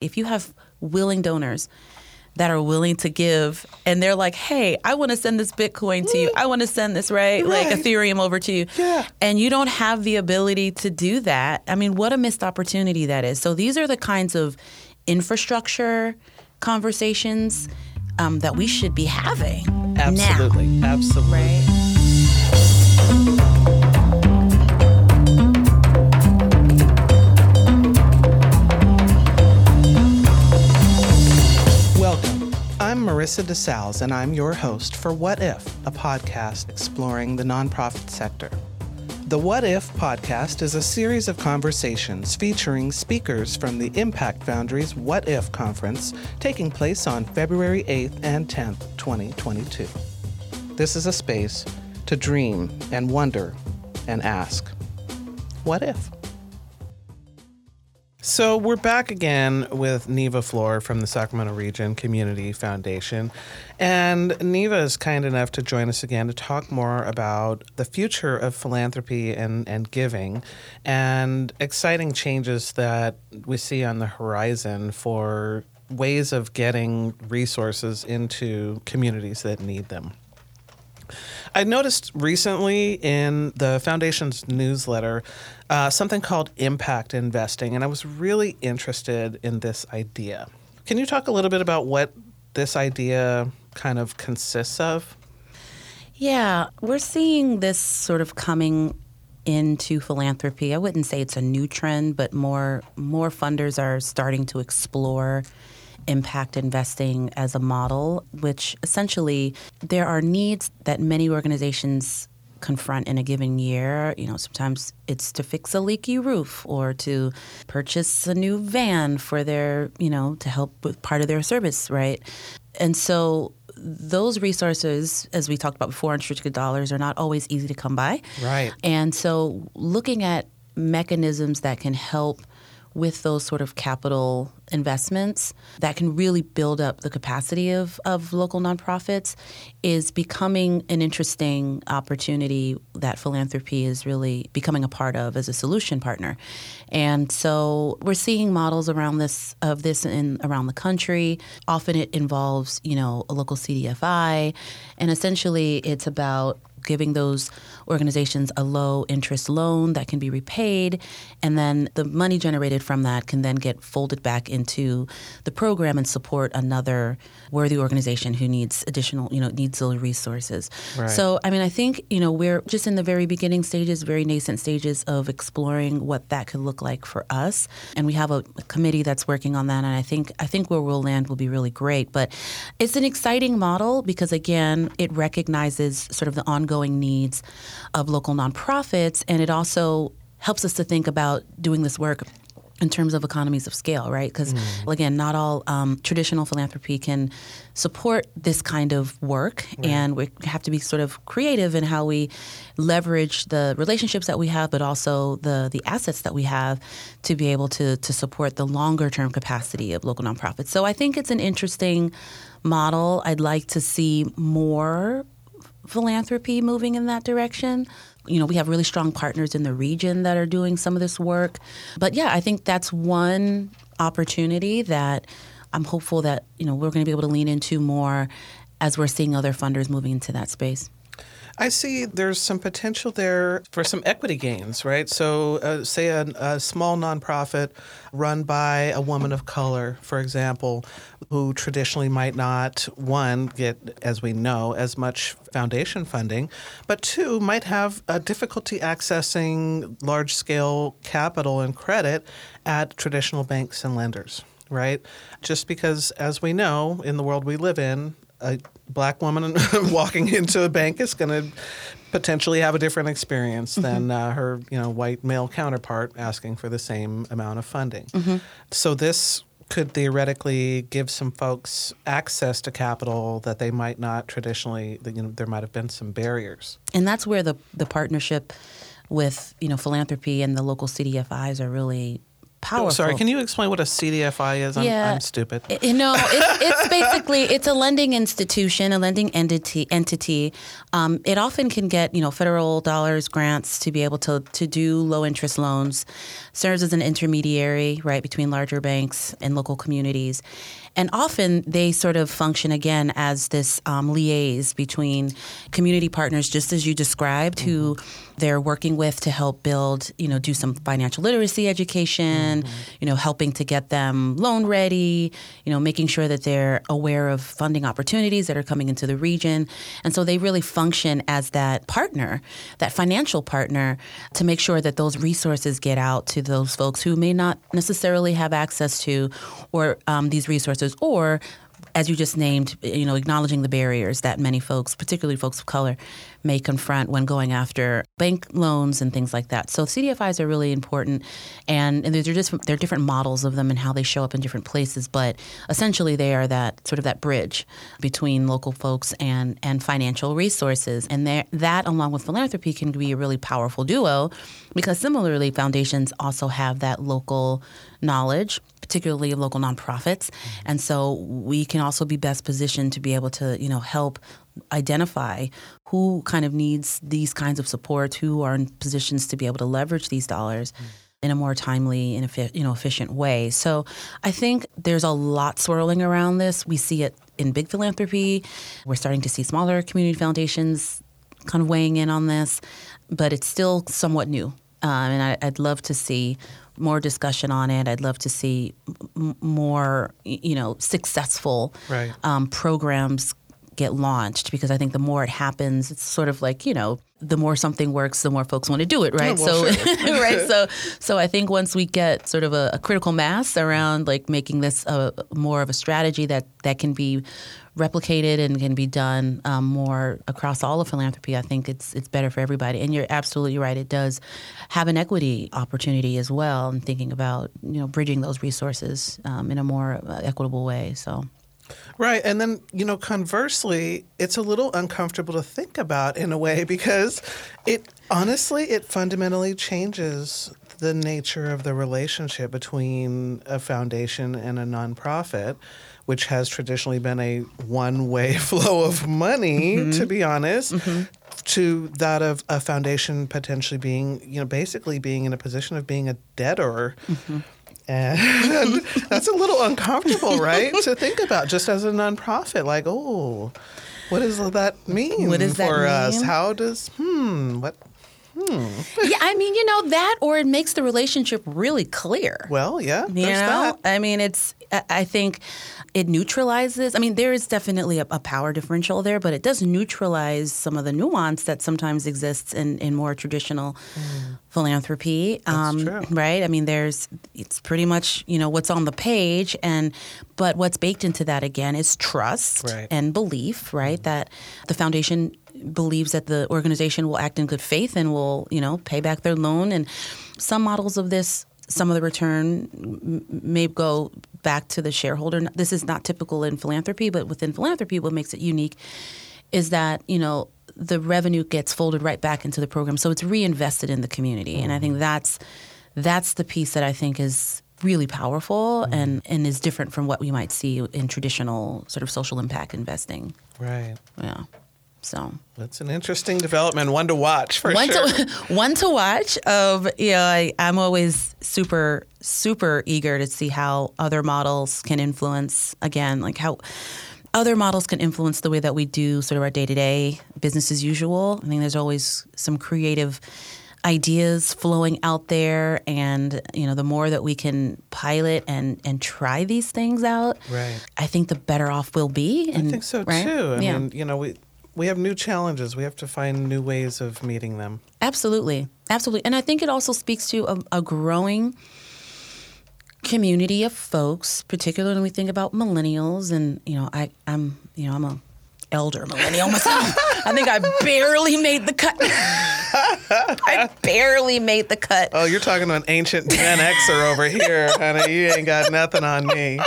If you have willing donors that are willing to give and they're like, hey, I want to send this Bitcoin to you. I want to send this, right? Like Ethereum over to you. Yeah. And you don't have the ability to do that. I mean, what a missed opportunity that is. So these are the kinds of infrastructure conversations um, that we should be having. Absolutely. Now, Absolutely. right? I'm Marissa De Salles, and I'm your host for What If, a podcast exploring the nonprofit sector. The What If podcast is a series of conversations featuring speakers from the Impact Foundry's What If conference taking place on February 8th and 10th, 2022. This is a space to dream and wonder and ask, What if? So we're back again with Niva Flor from the Sacramento Region Community Foundation. And Niva is kind enough to join us again to talk more about the future of philanthropy and, and giving and exciting changes that we see on the horizon for ways of getting resources into communities that need them. I noticed recently in the foundation's newsletter uh, something called impact investing, and I was really interested in this idea. Can you talk a little bit about what this idea kind of consists of? Yeah, we're seeing this sort of coming into philanthropy. I wouldn't say it's a new trend, but more more funders are starting to explore impact investing as a model, which essentially there are needs that many organizations confront in a given year. You know, sometimes it's to fix a leaky roof or to purchase a new van for their, you know, to help with part of their service, right? And so those resources, as we talked about before, unrestricted dollars are not always easy to come by. Right. And so looking at mechanisms that can help with those sort of capital investments that can really build up the capacity of, of local nonprofits is becoming an interesting opportunity that philanthropy is really becoming a part of as a solution partner. And so we're seeing models around this of this in around the country. Often it involves, you know, a local CDFI and essentially it's about giving those organizations a low interest loan that can be repaid. And then the money generated from that can then get folded back into the program and support another worthy organization who needs additional you know needs those resources. Right. so i mean i think you know we're just in the very beginning stages very nascent stages of exploring what that could look like for us. And we have a, a committee that's working on that and i think i think where we'll land will be really great. But it's an exciting model because again it recognizes sort of the ongoing needs of local nonprofits and it also helps us to think about doing this work in terms of economies of scale, right? Because again, not all um, traditional philanthropy can support this kind of work, and we have to be sort of creative in how we leverage the relationships that we have, but also the the assets that we have to be able to to support the longer term capacity of local nonprofits. So I think it's an interesting model. I'd like to see more philanthropy moving in that direction. You know, we have really strong partners in the region that are doing some of this work. But yeah, I think that's one opportunity that I'm hopeful that, you know, we're going to be able to lean into more as we're seeing other funders moving into that space. I see there's some potential there for some equity gains, right? So, uh, say a, a small nonprofit run by a woman of color, for example, who traditionally might not, one, get, as we know, as much foundation funding, but two, might have a difficulty accessing large scale capital and credit at traditional banks and lenders, right? Just because, as we know, in the world we live in, a black woman walking into a bank is going to potentially have a different experience than uh, her, you know, white male counterpart asking for the same amount of funding. So this could theoretically give some folks access to capital that they might not traditionally. You know, there might have been some barriers. And that's where the, the partnership with, you know, philanthropy and the local CDFIs are really powerful. Oh, sorry, can you explain what a CDFI is? I'm, Yeah. I'm stupid. I- You know, it's, it's basically it's a lending institution, a lending entity. Entity. Um, it often can get you know federal dollars, grants to be able to to do low interest loans. Serves as an intermediary, right, between larger banks and local communities, and often they sort of function again as this um, liaise between community partners, just as you described, who they're working with to help build, you know, do some financial literacy education, you know, helping to get them loan ready, you know, making sure that they're aware of funding opportunities that are coming into the region. And so they really function as that partner, that financial partner to make sure that those resources get out to those folks who may not necessarily have access to or um, these resources or as you just named, you know, acknowledging the barriers that many folks, particularly folks of color, may confront when going after bank loans and things like that. So CDFIs are really important, and, and they're just they're different models of them and how they show up in different places. But essentially, they are that sort of that bridge between local folks and and financial resources, and that along with philanthropy can be a really powerful duo, because similarly, foundations also have that local knowledge particularly local nonprofits. And so we can also be best positioned to be able to, you know, help identify who kind of needs these kinds of supports, who are in positions to be able to leverage these dollars. In a more timely and you know efficient way, so I think there's a lot swirling around this. We see it in big philanthropy. We're starting to see smaller community foundations kind of weighing in on this, but it's still somewhat new. Um, and I, I'd love to see more discussion on it. I'd love to see m- more, you know, successful Right. um, programs get launched because I think the more it happens, it's sort of like you know, the more something works, the more folks want to do it, right? well, so, sure. right. So, so I think once we get sort of a, a critical mass around like making this a, more of a strategy that that can be replicated and can be done um, more across all of philanthropy, I think it's it's better for everybody. And you're absolutely right; it does have an equity opportunity as well. And thinking about you know bridging those resources um, in a more uh, equitable way. So. Right. And then, you know, conversely, it's a little uncomfortable to think about in a way because it honestly, it fundamentally changes the nature of the relationship between a foundation and a nonprofit, which has traditionally been a one way flow of money, mm-hmm. to be honest. Mm-hmm. To that of a foundation potentially being, you know, basically being in a position of being a debtor. Mm-hmm. And that's a little uncomfortable, right? to think about just as a nonprofit. Like, oh, what does that mean What does that for us? mean? How does, hmm, what? Hmm. yeah, I mean, you know that, or it makes the relationship really clear. Well, yeah, you know, that. I mean, it's. I- think it neutralizes. I mean, there is definitely a, a power differential there, but it does neutralize some of the nuance that sometimes exists in, in more traditional philanthropy. um, true. Right? I mean, there's. It's pretty much you know what's on the page, and but what's baked into that again is trust Right. and belief. Right? That the foundation believes that the organization will act in good faith and will you know pay back their loan and some models of this some of the return may go back to the shareholder. This is not typical in philanthropy, but within philanthropy, what makes it unique is that you know the revenue gets folded right back into the program, so it's reinvested in the community, and I think mm-hmm. that's that's the piece that I think is really powerful mm-hmm. and and is different from what we might see in traditional sort of social impact investing. Right. Yeah, so That's an interesting development, one to watch for one sure. to one to watch of you know I, i'm always super super eager to see how other models can influence again like how other models can influence the way that we do sort of our day-to-day business as usual i think there's always some creative ideas flowing out there and you know the more that we can pilot and and try these things out Right. i think the better off we'll be and, I think so right? too. I yeah. mean, you know, we we have new challenges. We have to find new ways of meeting them. Absolutely, absolutely, and I think it also speaks to a, a growing community of folks, particularly when we think about millennials. And you know, I, I'm, you know, I'm a elder millennial myself. I think I barely made the cut. I barely made the cut. Oh, you're talking to an ancient Gen Xer over here, honey. You ain't got nothing on me.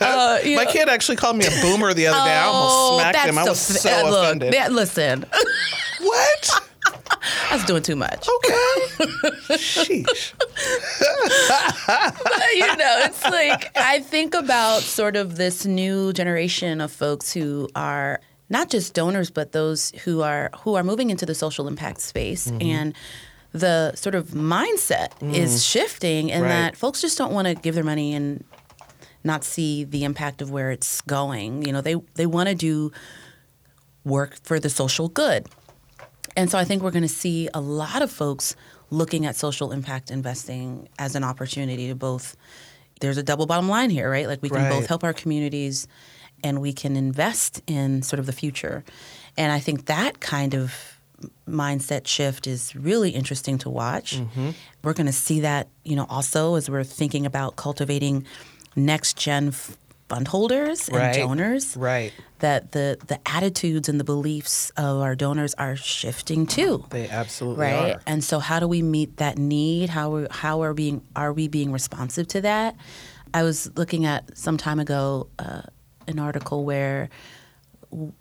Uh, you My know- kid actually called me a boomer the other day. I almost smacked him. I was so look, offended. that- listen, What? I was doing too much. Okay. Sheesh. You know, it's like I think about sort of this new generation of folks who are not just donors, but those who are who are moving into the social impact space Mm-hmm. and the sort of mindset is shifting and Mm. Right. that folks just don't want to give their money and not see the impact of where it's going. You know, they they want to do work for the social good. And so I think we're going to see a lot of folks looking at social impact investing as an opportunity to both there's a double bottom line here, right? Like we can Right. both help our communities and we can invest in sort of the future. And I think that kind of mindset shift is really interesting to watch. Mm-hmm. We're going to see that, you know, also as we're thinking about cultivating next gen f- fund holders and Right. donors Right. that the the attitudes and the beliefs of our donors are shifting too They absolutely right are. and so how do we meet that need how are, how are being are we being responsive to that i was looking at some time ago uh, an article where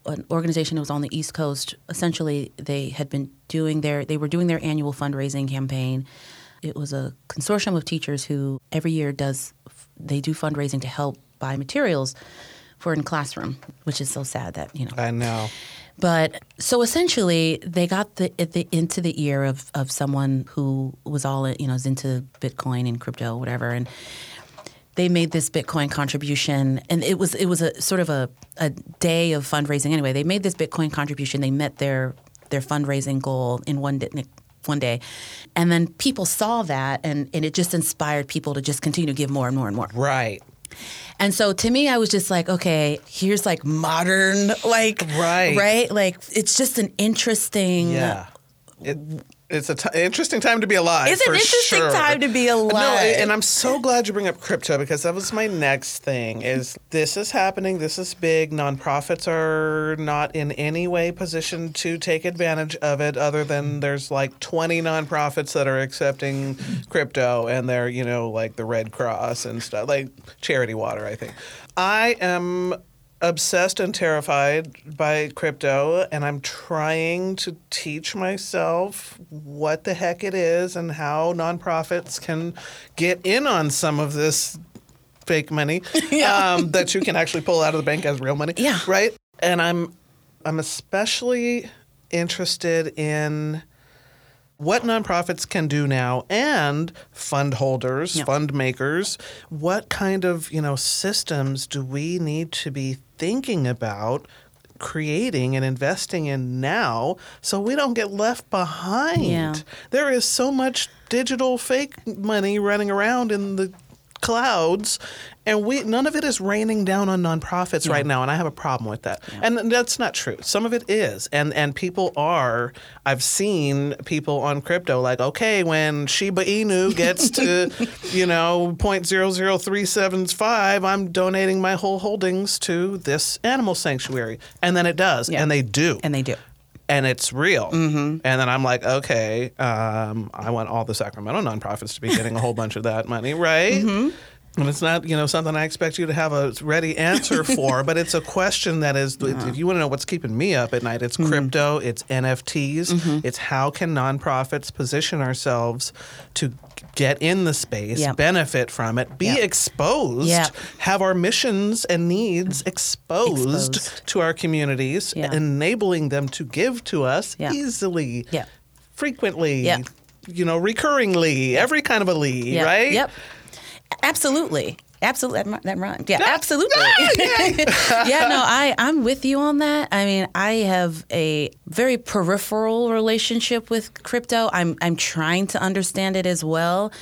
an organization that was on the east coast essentially they had been doing their they were doing their annual fundraising campaign it was a consortium of teachers who every year does they do fundraising to help buy materials for in classroom which is so sad that you know I know. but so essentially, they got the, the into the ear of, of someone who was all you know is into Bitcoin and crypto, whatever, and they made this Bitcoin contribution, and it was it was a sort of a, a day of fundraising. Anyway, they made this Bitcoin contribution. They met their their fundraising goal in one day, one day, and then people saw that, and and it just inspired people to just continue to give more and more and more. Right. And so to me, I was just like, okay, here's like modern, like, Right. right? Like, it's just an interesting. Yeah. It, it's an interesting time to be alive. It's an interesting sure. time to be alive. No, and I'm so glad you bring up crypto because that was my next thing. Is this is happening? This is big. Nonprofits are not in any way positioned to take advantage of it, other than there's like 20 nonprofits that are accepting crypto, and they're you know like the Red Cross and stuff, like Charity Water. I think I am obsessed and terrified by crypto and I'm trying to teach myself what the heck it is and how nonprofits can get in on some of this fake money um, that you can actually pull out of the bank as real money. Yeah. Right? And I'm I'm especially interested in what nonprofits can do now and fund holders, Yeah. fund makers, what kind of, you know, systems do we need to be thinking about creating and investing in now so we don't get left behind. Yeah. There is so much digital fake money running around in the clouds and we none of it is raining down on nonprofits right now and I have a problem with that. And that's not true. Some of it is. And and people are I've seen people on crypto like okay when Shiba Inu gets to you know 0.00375 I'm donating my whole holdings to this animal sanctuary and then it does Yeah. and they do And they do. And it's real. Mm-hmm. And then I'm like, okay, um, I want all the Sacramento nonprofits to be getting a whole bunch of that money, right? Mm-hmm. And it's not, you know, something I expect you to have a ready answer for, but it's a question that is, if you want to know what's keeping me up at night, it's Mm-hmm. crypto, it's NFTs, it's how can nonprofits position ourselves to get in the space, Yep. benefit from it, be Yep. exposed, Yep. have our missions and needs exposed, Exposed. to our communities, Yeah. enabling them to give to us Yeah. easily, Yeah. frequently, Yeah. you know, recurringly, every kind of a lead, Yeah. right? Yep. Absolutely. Absolutely. That, rhy- that rhymed. Yeah, absolutely. Ah, yeah, no, I, I'm with you on that. I mean, I have a very peripheral relationship with crypto. I'm, I'm trying to understand it as well.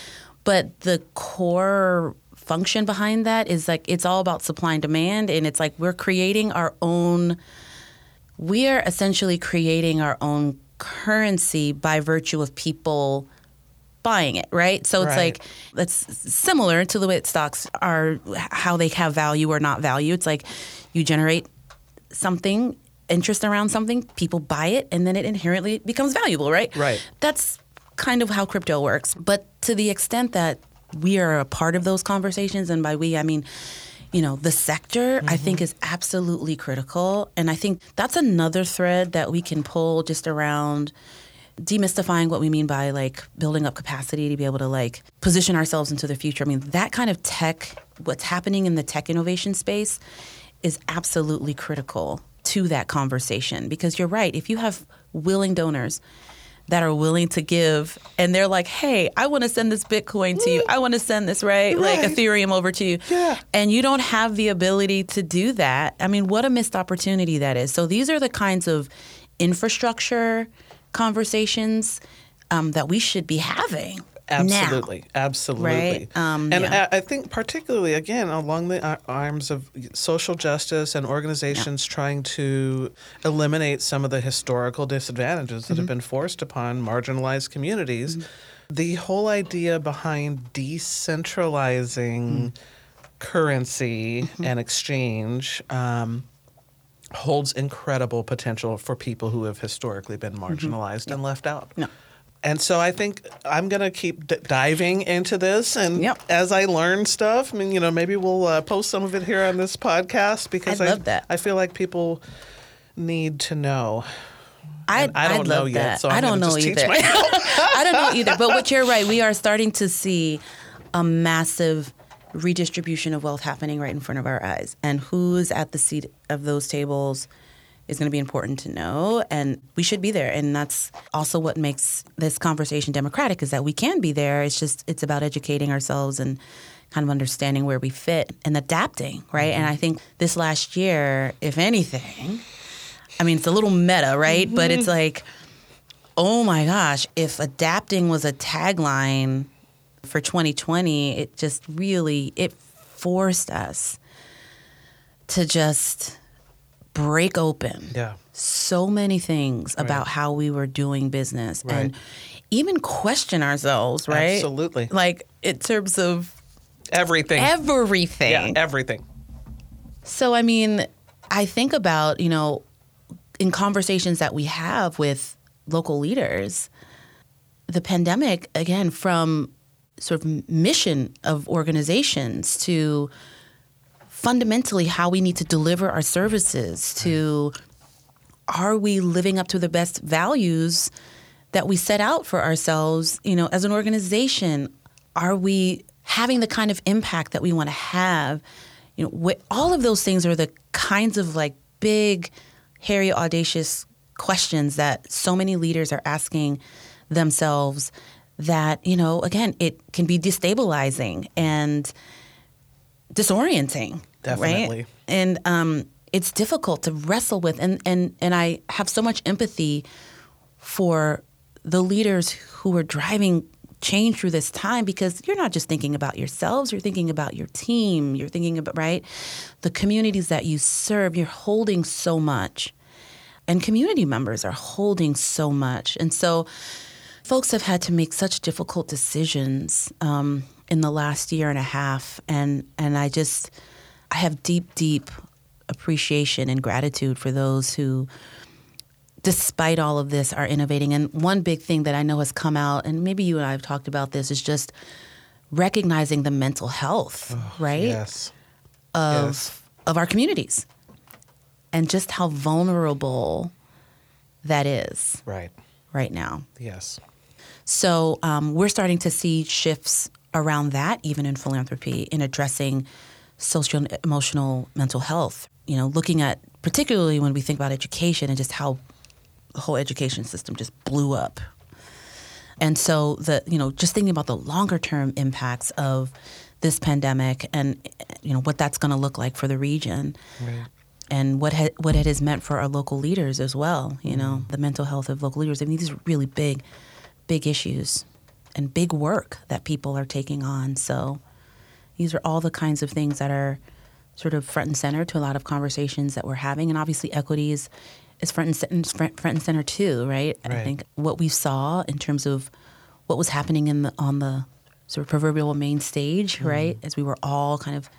But the core function behind that is like it's all about supply and demand. And it's like we're creating our own we are essentially creating our own currency by virtue of people buying it, right? So it's Right. like that's similar to the way stocks are how they have value or not value. It's like you generate something interest around something, people buy it and then it inherently becomes valuable, right? Right. That's kind of how crypto works. But to the extent that we are a part of those conversations and by we I mean you know, the sector I think mm-hmm. is absolutely critical. And I think that's another thread that we can pull just around demystifying what we mean by like building up capacity to be able to like position ourselves into the future. I mean, that kind of tech, what's happening in the tech innovation space is absolutely critical to that conversation because you're right. If you have willing donors that are willing to give and they're like, hey, I want to send this Bitcoin to you. I want to send this, right? Like Ethereum over to you. Yeah. And you don't have the ability to do that. I mean, what a missed opportunity that is. So these are the kinds of infrastructure conversations um, that we should be having. now. Absolutely, absolutely. Right? Um, and yeah. I, I think particularly again along the arms of social justice and organizations trying to eliminate some of the historical disadvantages that have Mm-hmm. been forced upon marginalized communities. The whole idea behind decentralizing currency Mm-hmm. and exchange. Um, holds incredible potential for people who have historically been marginalized and left out. Mm-hmm. No. And so I think I'm going to keep d- diving into this. And Yep. as I learn stuff, I mean, you know, maybe we'll uh, post some of it here on this podcast because I, love that. I feel like people need to know. I, I don't know love yet, that. so I don't know either. I don't know either. But what you're right, we are starting to see a massive redistribution of wealth happening right in front of our eyes, and who's at the seat of those tables is going to be important to know, and we should be there. And that's also what makes this conversation democratic is that we can be there. It's just it's about educating ourselves and kind of understanding where we fit and adapting, right? And mm-hmm. I think this last year, if anything, I mean, it's a little meta, right? But it's mm-hmm. like, oh my gosh, if adapting was a tagline for 2020, it just really it forced us to just break open Yeah. so many things about how we were doing business and even question ourselves, right? Absolutely. Like in terms of Everything. everything. yeah, everything. So, I mean, I think about, you know, in conversations that we have with local leaders, the pandemic, again, from sort of mission of organizations to fundamentally how we need to deliver our services to are we living up to the best values that we set out for ourselves, you know, as an organization? Are we having the kind of impact that we want to have? You know, wh- all of those things are the kinds of like big, hairy, audacious questions that so many leaders are asking themselves that, you know, again, it can be destabilizing and disorienting. Definitely. Right? And um, it's difficult to wrestle with. And, and, and I have so much empathy for the leaders who are driving change through this time because you're not just thinking about yourselves, you're thinking about your team, you're thinking about, right? The communities that you serve, you're holding so much. And community members are holding so much. And so folks have had to make such difficult decisions um, in the last year and a half. And, and I just, I have deep, deep appreciation and gratitude for those who despite all of this, are innovating. And one big thing that I know has come out, and maybe you and I have talked about this, is just recognizing the mental health, right, Yes. of yes. of our communities, and just how vulnerable that is Right. right now. Yes. So um, we're starting to see shifts around that, even in philanthropy, in addressing social and emotional mental health. You know, looking at particularly when we think about education and just how the whole education system just blew up. And so the you know just thinking about the longer term impacts of this pandemic and you know what that's going to look like for the region Right. and what ha- what it has meant for our local leaders as well. You know, the mental health of local leaders. I mean, these are really big, big issues and big work that people are taking on. So these are all the kinds of things that are sort of front and center to a lot of conversations that we're having, and obviously equity is, front and center, front, and center too, right? I think what we saw in terms of what was happening in the on the sort of proverbial main stage, mm-hmm. right, as we were all kind of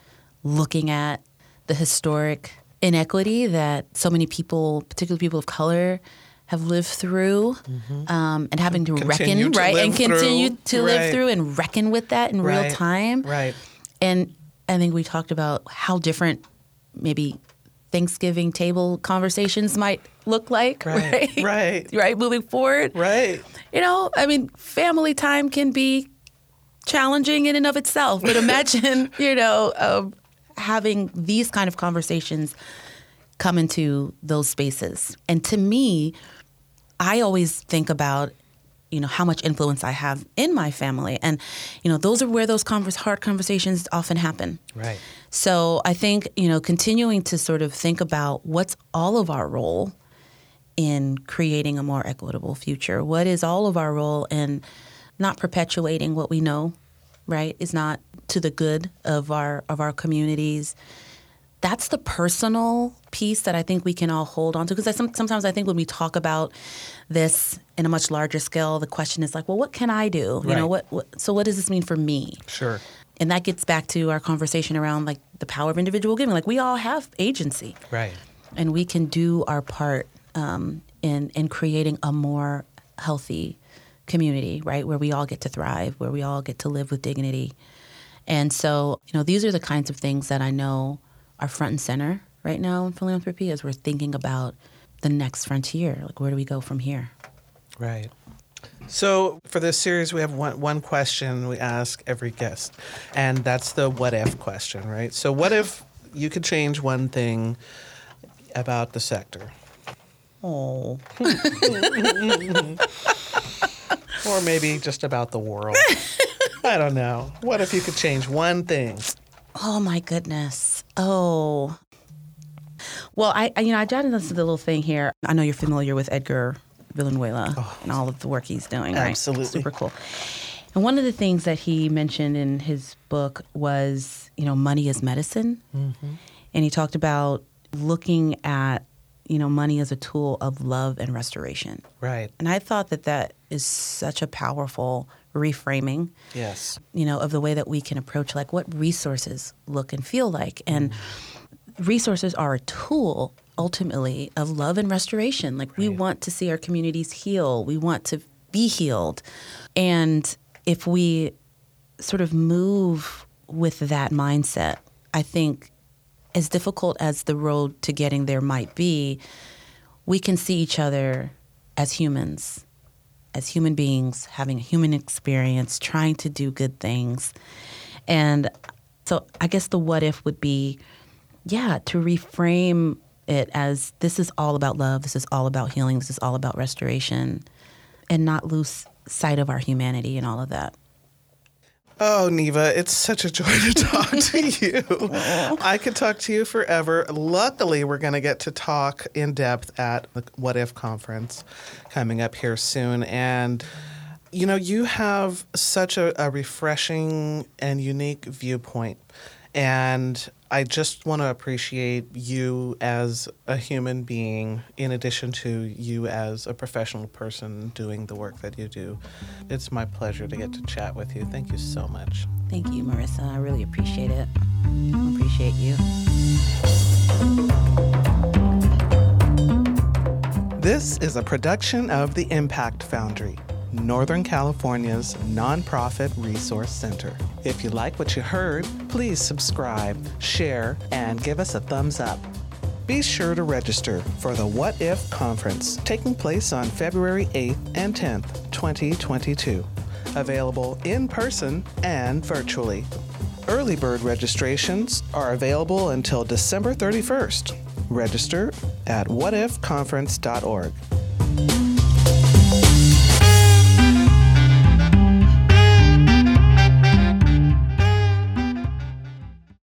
looking at the historic inequity that so many people, particularly people of color, have lived through, um, and having to Continue reckon, to right, and continue through. to live Right. through and reckon with that in real time. Right. And I think we talked about how different maybe Thanksgiving table conversations might look like, Right, right? right. right, moving forward. Right. You know, I mean, family time can be challenging in and of itself, but imagine, you know, um, having these kind of conversations come into those spaces. And to me, I always think about you know how much influence I have in my family, and you know those are where those converse, hard conversations often happen. Right. So I think you know continuing to sort of think about what's all of our role in creating a more equitable future. What is all of our role in not perpetuating what we know, right? Is not to the good of our of our communities. That's the personal piece that I think we can all hold on to because sometimes I think when we talk about this in a much larger scale, the question is like, well, what can I do? You know, what, what so what does this mean for me? Sure. And that gets back to our conversation around like the power of individual giving. Like we all have agency Right. and we can do our part um, in in creating a more healthy community, right, where we all get to thrive, where we all get to live with dignity. And so, you know, these are the kinds of things that I know are front and center right now in philanthropy as we're thinking about the next frontier. Like, where do we go from here? Right. So for this series, we have one one question we ask every guest, and that's the what if question, right? So what if you could change one thing about the sector, Oh, or maybe just about the world? I don't know. What if you could change one thing? oh my goodness. Oh. Well, I, I you know I jotted this little thing here. I know you're familiar with Edgar Villanueva oh. and all of the work he's doing. right? Absolutely. super cool. And one of the things that he mentioned in his book was, you know, money is medicine, mm-hmm. and he talked about looking at, you know, money as a tool of love and restoration. Right. And I thought that that is such a powerful reframing Yes. you know, of the way that we can approach like what resources look and feel like. And mm. resources are a tool ultimately of love and restoration. Like we want to see our communities heal. We want to be healed. And if we sort of move with that mindset, I think as difficult as the road to getting there might be, we can see each other as humans as human beings having a human experience, trying to do good things. And so I guess the what if would be, yeah, to reframe it as this is all about love, this is all about healing, this is all about restoration, and not lose sight of our humanity and all of that. Oh, Niva, it's such a joy to talk to you. I could talk to you forever. Luckily, we're going to get to talk in depth at the What If conference coming up here soon. And, you know, you have such a, a refreshing and unique viewpoint. And I just want to appreciate you as a human being, in addition to you as a professional person doing the work that you do. It's my pleasure to get to chat with you. Thank you so much. Thank you, Marissa. I really appreciate it. I appreciate you. This is a production of the Impact Foundry, Northern California's nonprofit resource center. If you like what you heard, please subscribe, share, and give us a thumbs up. Be sure to register for the What If Conference taking place on February 8th and 10th, 2022. Available in person and virtually. Early bird registrations are available until December 31st. Register at whatifconference.org.